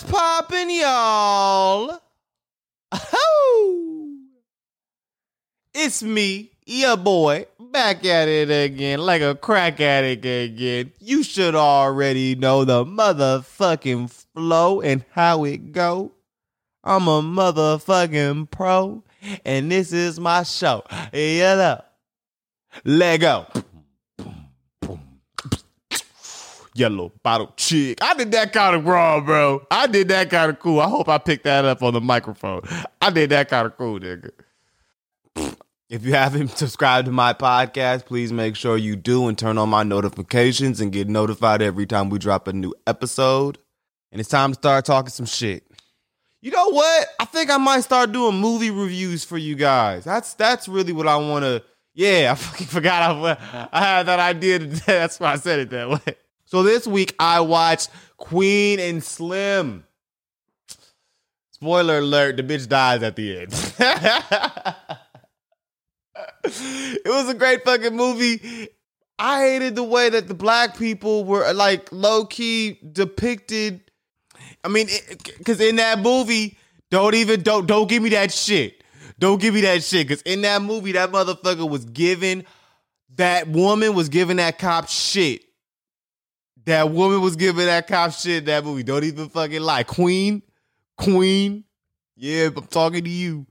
What's poppin', y'all? Oh, it's me, your boy, back at it again, like a crack addict again. You should already know the motherfucking flow and how it go. I'm a motherfucking pro, and this is my show. Yeah. Let go. Yellow bottle chick. I did that kind of raw, bro. I did that kind of cool. I hope I picked that up on the microphone. I did that kind of cool, nigga. If you haven't subscribed to my podcast, please make sure you do and turn on my notifications and get notified every time we drop a new episode. And it's time to start talking some shit. You know what? I think I might start doing movie reviews for you guys. That's that's really what I want to. Yeah, I fucking forgot I, I had that idea. Today. That's why I said it that way. So this week I watched Queen and Slim. Spoiler alert: the bitch dies at the end. it was a great fucking movie. I hated the way that the black people were like low key depicted. I mean, because in that movie, don't even don't don't give me that shit. Don't give me that shit. Because in that movie, that motherfucker was giving that woman was giving that cop shit. That woman was giving that cop shit in that movie. Don't even fucking lie. Queen, Queen. Yeah, I'm talking to you.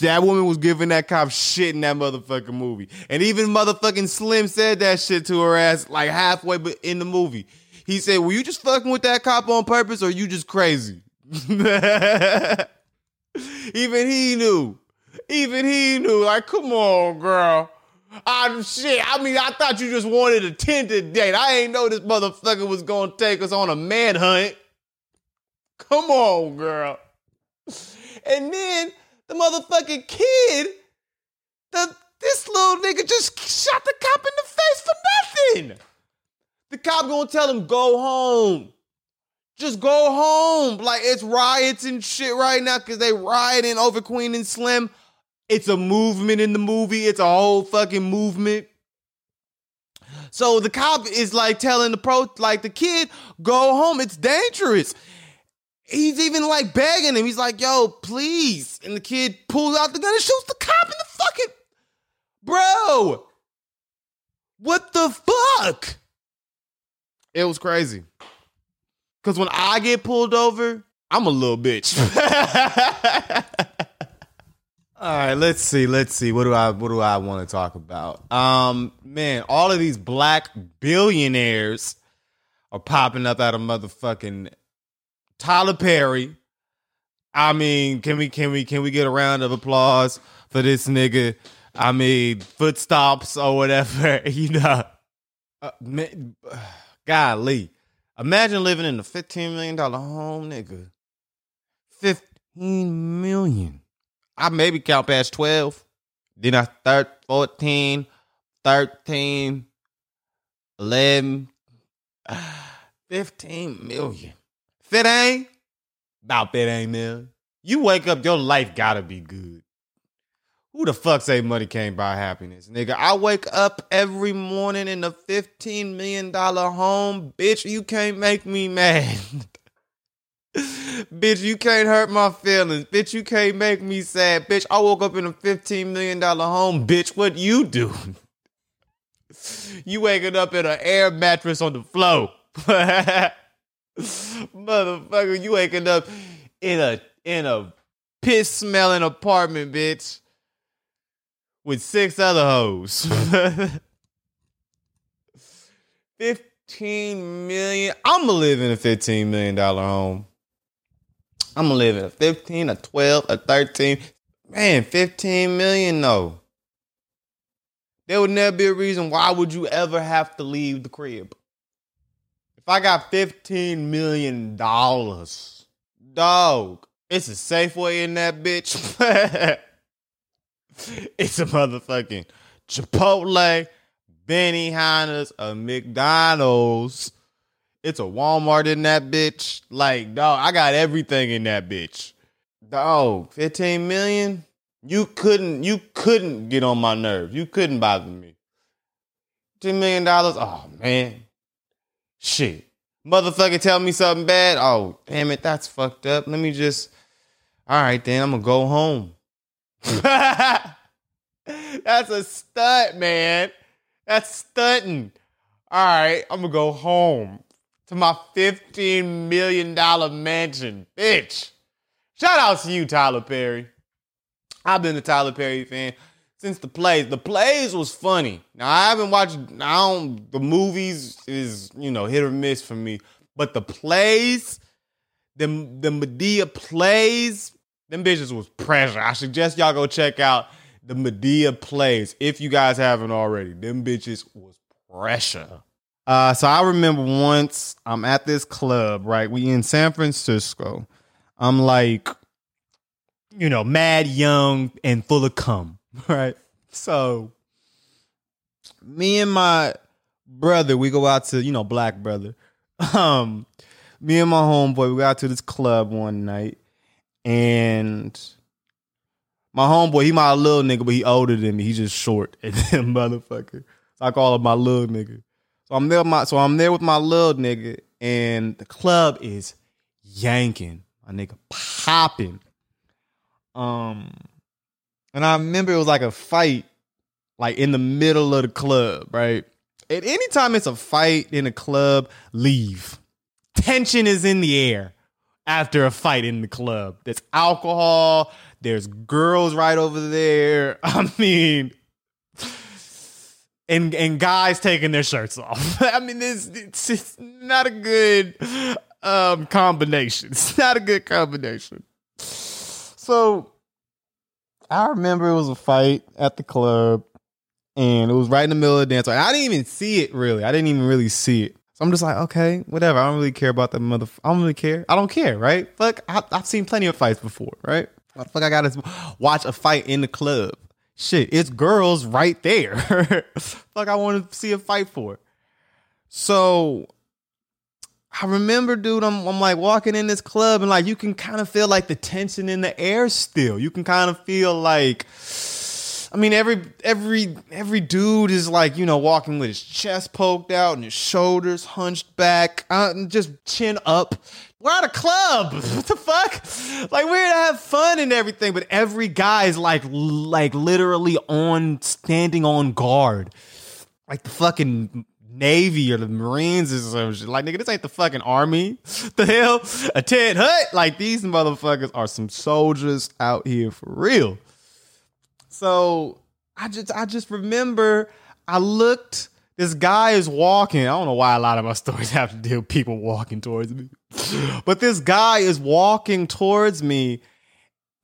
That woman was giving that cop shit in that motherfucking movie. And even motherfucking Slim said that shit to her ass like halfway in the movie. He said, Were you just fucking with that cop on purpose or you just crazy? even he knew. Even he knew. Like, come on, girl. I shit. I mean, I thought you just wanted a Tinder date. I ain't know this motherfucker was gonna take us on a manhunt. Come on, girl. And then the motherfucking kid, the this little nigga just shot the cop in the face for nothing. The cop gonna tell him go home. Just go home. Like it's riots and shit right now because they rioting over Queen and Slim. It's a movement in the movie. It's a whole fucking movement. So the cop is like telling the pro, like the kid, go home. It's dangerous. He's even like begging him. He's like, yo, please. And the kid pulls out the gun and shoots the cop in the fucking. Bro, what the fuck? It was crazy. Cause when I get pulled over, I'm a little bitch. All right, let's see. Let's see. What do I what do I want to talk about? Um, man, all of these black billionaires are popping up out of motherfucking Tyler Perry. I mean, can we can we can we get a round of applause for this nigga? I mean, footstops or whatever, you know. Uh, man, golly. Imagine living in a $15 million home, nigga. 15 million. I maybe count past 12. Then I start 14, 13, 11, 15 million. If it ain't, about 15 million. You wake up, your life gotta be good. Who the fuck say money can't buy happiness, nigga? I wake up every morning in a $15 million home. Bitch, you can't make me mad. Bitch, you can't hurt my feelings. Bitch, you can't make me sad. Bitch, I woke up in a $15 million home. Bitch, what you do? you waking up in an air mattress on the floor. Motherfucker, you waking up in a in a piss smelling apartment, bitch with six other hoes. 15 million. I'm gonna live in a 15 million dollar home. I'm gonna live in a 15, a 12, a 13. Man, 15 million though. There would never be a reason why would you ever have to leave the crib. If I got 15 million dollars, dog, it's a Safeway in that bitch. It's a motherfucking Chipotle, Benihana's, a McDonald's. It's a Walmart in that bitch. Like, dog, I got everything in that bitch. Dog, 15 million? You couldn't, you couldn't get on my nerves. You couldn't bother me. $10 million? Oh, man. Shit. Motherfucker tell me something bad. Oh, damn it, that's fucked up. Let me just all right, then I'm gonna go home. that's a stunt, man. That's stunting. All right, I'm gonna go home to my $15 million mansion. Bitch. Shout out to you, Tyler Perry. I've been a Tyler Perry fan since the plays. The plays was funny. Now I haven't watched. I don't. The movies is you know hit or miss for me, but the plays, the the Madea plays, them bitches was pressure. I suggest y'all go check out the Madea plays if you guys haven't already. Them bitches was pressure. Uh, so I remember once I'm at this club, right? We in San Francisco. I'm like, you know, mad young and full of cum, right? So me and my brother, we go out to, you know, black brother. Um, me and my homeboy, we go out to this club one night, and my homeboy, he my little nigga, but he older than me. He's just short, and then motherfucker. So I call him my little nigga. So I'm there with my so I'm there with my little nigga, and the club is yanking. My nigga popping. Um, and I remember it was like a fight, like in the middle of the club, right? At any time it's a fight in a club, leave. Tension is in the air after a fight in the club. There's alcohol, there's girls right over there. I mean, and and guys taking their shirts off. I mean, it's, it's, it's not a good um, combination. It's not a good combination. So I remember it was a fight at the club, and it was right in the middle of the dance. I didn't even see it really. I didn't even really see it. So I'm just like, okay, whatever. I don't really care about that mother. I don't really care. I don't care, right? Fuck, I, have seen plenty of fights before, right? What the fuck I gotta watch a fight in the club? Shit, it's girls right there. fuck, I want to see a fight for. So I remember, dude, I'm, I'm like walking in this club and like you can kind of feel like the tension in the air still. You can kind of feel like I mean every every every dude is like, you know, walking with his chest poked out and his shoulders hunched back, uh, just chin up. We're at a club. What the fuck? Like we're to have fun and everything, but every guy is like like literally on standing on guard. Like the fucking Navy or the Marines or some shit. Like, nigga, this ain't the fucking army. The hell? A Ted Hut? Like, these motherfuckers are some soldiers out here for real. So I just I just remember I looked, this guy is walking. I don't know why a lot of my stories have to deal with people walking towards me. But this guy is walking towards me.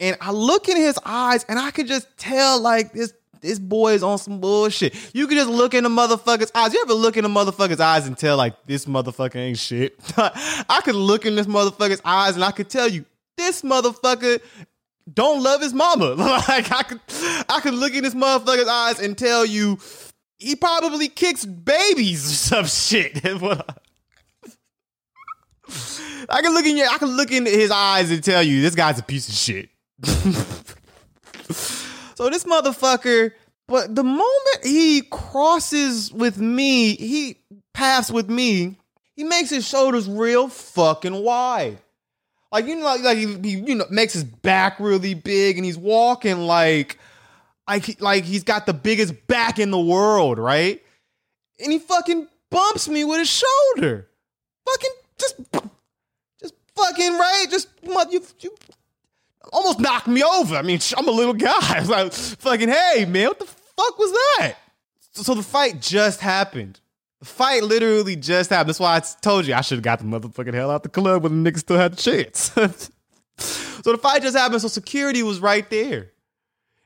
And I look in his eyes and I could just tell like this this boy is on some bullshit. You can just look in the motherfucker's eyes. You ever look in the motherfucker's eyes and tell like this motherfucker ain't shit? I could look in this motherfucker's eyes and I could tell you this motherfucker don't love his mama. like I could I could look in this motherfucker's eyes and tell you he probably kicks babies or some shit. I can look in your I can look in his eyes and tell you this guy's a piece of shit. So this motherfucker, but the moment he crosses with me, he paths with me, he makes his shoulders real fucking wide. Like you know, like, like he, he, you know makes his back really big, and he's walking like, like like he's got the biggest back in the world, right? And he fucking bumps me with his shoulder, fucking just, just fucking right, just you, you almost knocked me over. I mean, I'm a little guy. Like, fucking, hey, man, what the fuck was that? So the fight just happened. Fight literally just happened. That's why I told you I should have got the motherfucking hell out the club when the niggas still had the chance. so the fight just happened. So security was right there.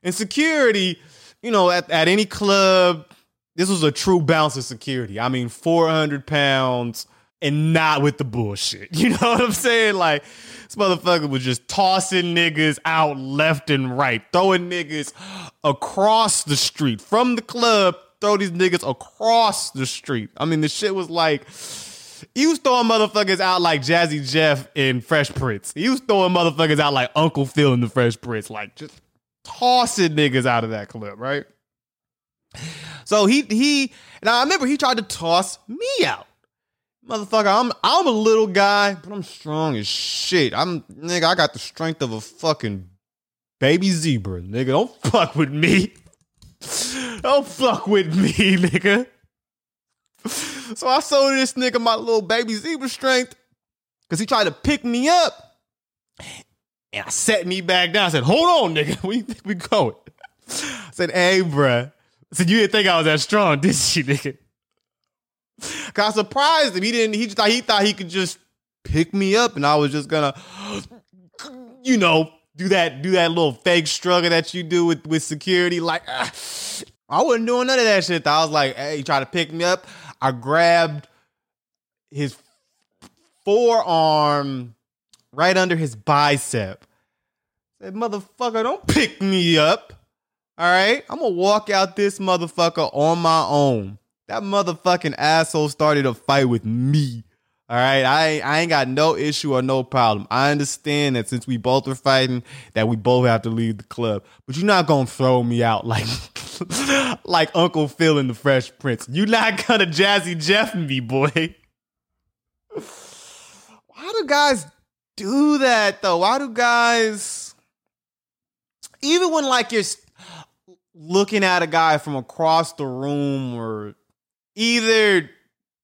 And security, you know, at, at any club, this was a true bouncer security. I mean, 400 pounds and not with the bullshit. You know what I'm saying? Like, this motherfucker was just tossing niggas out left and right, throwing niggas across the street from the club, throw these niggas across the street. I mean, the shit was like, he was throwing motherfuckers out like Jazzy Jeff in Fresh Prince. He was throwing motherfuckers out like Uncle Phil in the Fresh Prince, like just tossing niggas out of that club, right? So he he and I remember he tried to toss me out. Motherfucker, I'm I'm a little guy, but I'm strong as shit. I'm nigga, I got the strength of a fucking baby zebra, nigga. Don't fuck with me. Don't fuck with me, nigga. So I sold this nigga my little baby zebra strength because he tried to pick me up. And I set me back down. I said, hold on, nigga. Where you think we going? I said, hey, bruh. I said, you didn't think I was that strong, did you, nigga? Cause I surprised him. He didn't, he just thought he thought he could just pick me up and I was just gonna, you know, do that, do that little fake struggle that you do with, with security. Like, ah. I wasn't doing none of that shit. I was like, hey, he tried to pick me up. I grabbed his forearm right under his bicep. Said, motherfucker, don't pick me up. All right. I'm gonna walk out this motherfucker on my own. That motherfucking asshole started a fight with me. All right, I I ain't got no issue or no problem. I understand that since we both are fighting, that we both have to leave the club. But you're not gonna throw me out like like Uncle Phil in the Fresh Prince. You're not gonna Jazzy Jeff me, boy. Why do guys do that though? Why do guys even when like you're looking at a guy from across the room or either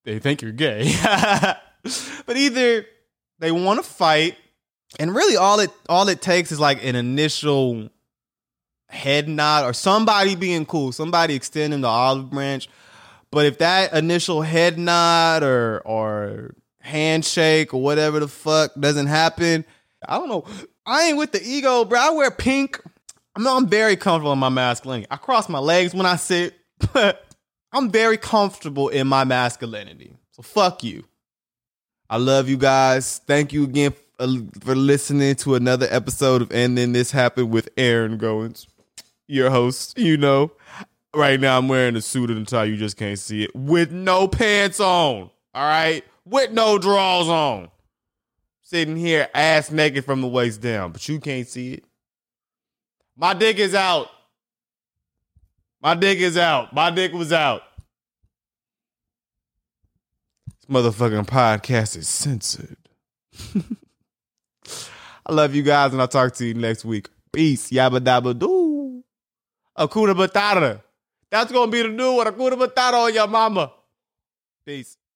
they think you're gay but either they want to fight, and really all it all it takes is like an initial head nod or somebody being cool, somebody extending the olive branch. But if that initial head nod or or handshake or whatever the fuck doesn't happen, I don't know. I ain't with the ego, bro. I wear pink. I know I'm very comfortable in my masculinity. I cross my legs when I sit, but I'm very comfortable in my masculinity. So fuck you. I love you guys. Thank you again for, uh, for listening to another episode of And Then This Happened with Aaron Goins, your host. You know, right now I'm wearing a suit and a tie. You just can't see it with no pants on. All right, with no drawers on. Sitting here ass naked from the waist down, but you can't see it. My dick is out. My dick is out. My dick was out motherfucking podcast is censored. I love you guys, and I'll talk to you next week. Peace. Yabba dabba doo. Akuna Batata. That's gonna be the new one. Akuna Batata on your mama. Peace.